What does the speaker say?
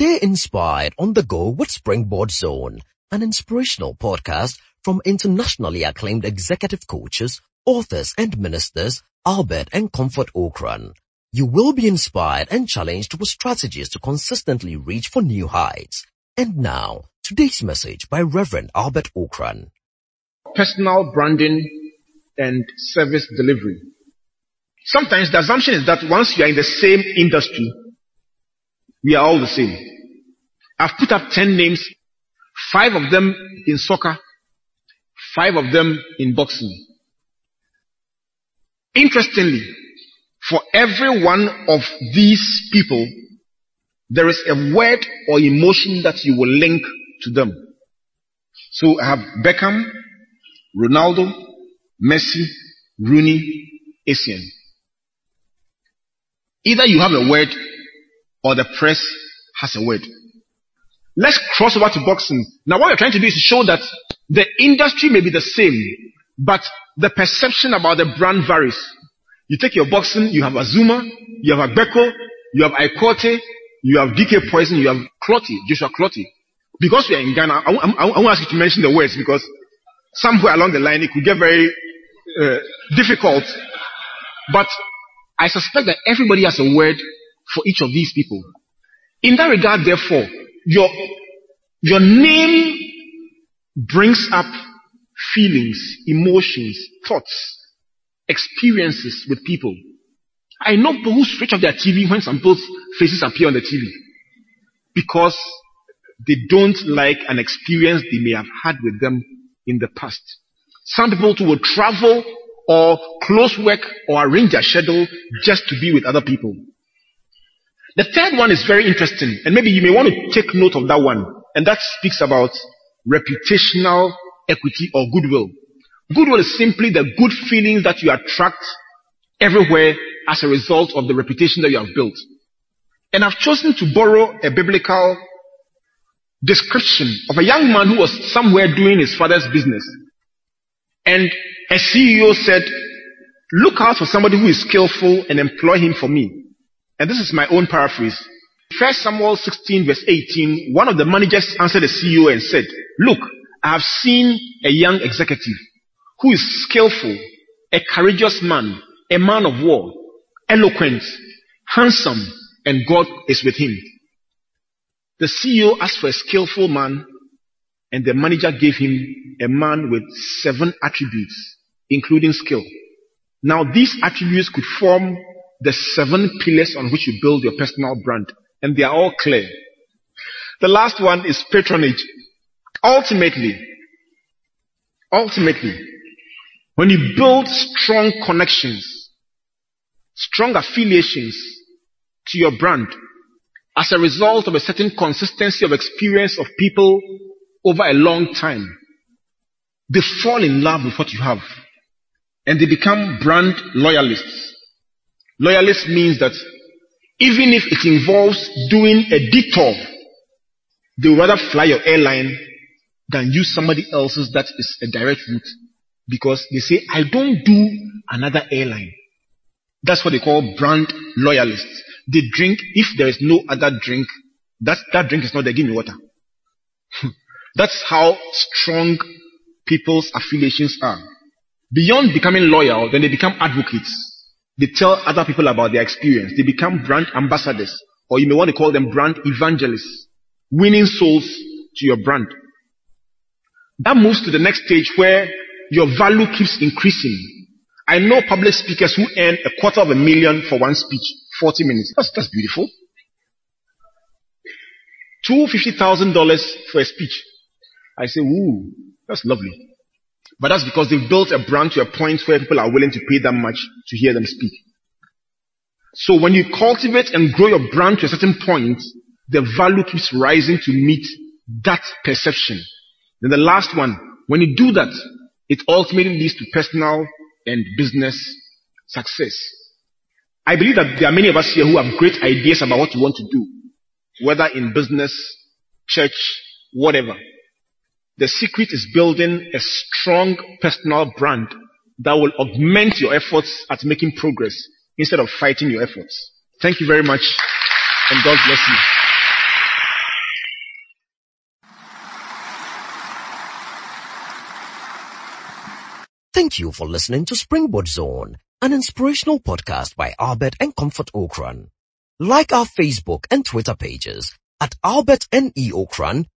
Stay inspired on the go with Springboard Zone, an inspirational podcast from internationally acclaimed executive coaches, authors and ministers Albert and Comfort Ocran. You will be inspired and challenged with strategies to consistently reach for new heights. And now, today's message by Reverend Albert Ocran. Personal branding and service delivery. Sometimes the assumption is that once you are in the same industry, we are all the same. I've put up 10 names, five of them in soccer, five of them in boxing. Interestingly, for every one of these people, there is a word or emotion that you will link to them. So I have Beckham, Ronaldo, Messi, Rooney, Essien. Either you have a word or the press has a word. Let's cross over to boxing. Now what we're trying to do is show that the industry may be the same, but the perception about the brand varies. You take your boxing, you have Azumah, you have Agbeko, you have Ike Quartey, you have DK Poison, you have Clottey, Joshua Clottey. Because we are in Ghana, I, I, I, want to ask you to mention the words because somewhere along the line it could get very uh, difficult. But I suspect that everybody has a word for each of these people. In that regard, therefore, your, your name brings up feelings, emotions, thoughts, experiences with people. I know people who switch off their TV when some people's faces appear on the TV because they don't like an experience they may have had with them in the past. Some people too will travel or close work or arrange their schedule just to be with other people. The third one is very interesting, and maybe you may want to take note of that one, and that speaks about reputational equity or goodwill. Goodwill is simply the good feelings that you attract everywhere as a result of the reputation that you have built. And I've chosen to borrow a biblical description of a young man who was somewhere doing his father's business. And a CEO said, look out for somebody who is skillful and employ him for me. And this is my own paraphrase. First Samuel 16 verse 18, one of the managers answered the CEO and said, look, I have seen a young executive who is skillful, a courageous man, a man of war, eloquent, handsome, and God is with him. The CEO asked for a skillful man, and the manager gave him a man with seven attributes, including skill. Now these attributes could form the seven pillars on which you build your personal brand, and they are all clear. The last one is patronage. Ultimately, ultimately, when you build strong connections, strong affiliations to your brand, as a result of a certain consistency of experience of people over a long time, they fall in love with what you have and they become brand loyalists. Loyalist means that even if it involves doing a detour, they would rather fly your airline than use somebody else's that is a direct route because they say, I don't do another airline. That's what they call brand loyalists. They drink, if there is no other drink, that, that drink is not there, give me water. That's how strong people's affiliations are. Beyond becoming loyal, then they become advocates. They tell other people about their experience. They become brand ambassadors, or you may want to call them brand evangelists, winning souls to your brand. That moves to the next stage where your value keeps increasing. I know public speakers who earn a quarter of a million for one speech, 40 minutes. That's, that's beautiful. Two fifty thousand dollars for a speech. I say, ooh, that's lovely. But that's because they've built a brand to a point where people are willing to pay that much to hear them speak. So when you cultivate and grow your brand to a certain point, the value keeps rising to meet that perception. Then the last one, when you do that, it ultimately leads to personal and business success. I believe that there are many of us here who have great ideas about what you want to do, whether in business, church, whatever. The secret is building a strong personal brand that will augment your efforts at making progress instead of fighting your efforts. Thank you very much and God bless you. Thank you for listening to Springboard Zone, an inspirational podcast by Albert and Comfort Ocran. Like our Facebook and Twitter pages at Albert N.E. Ocran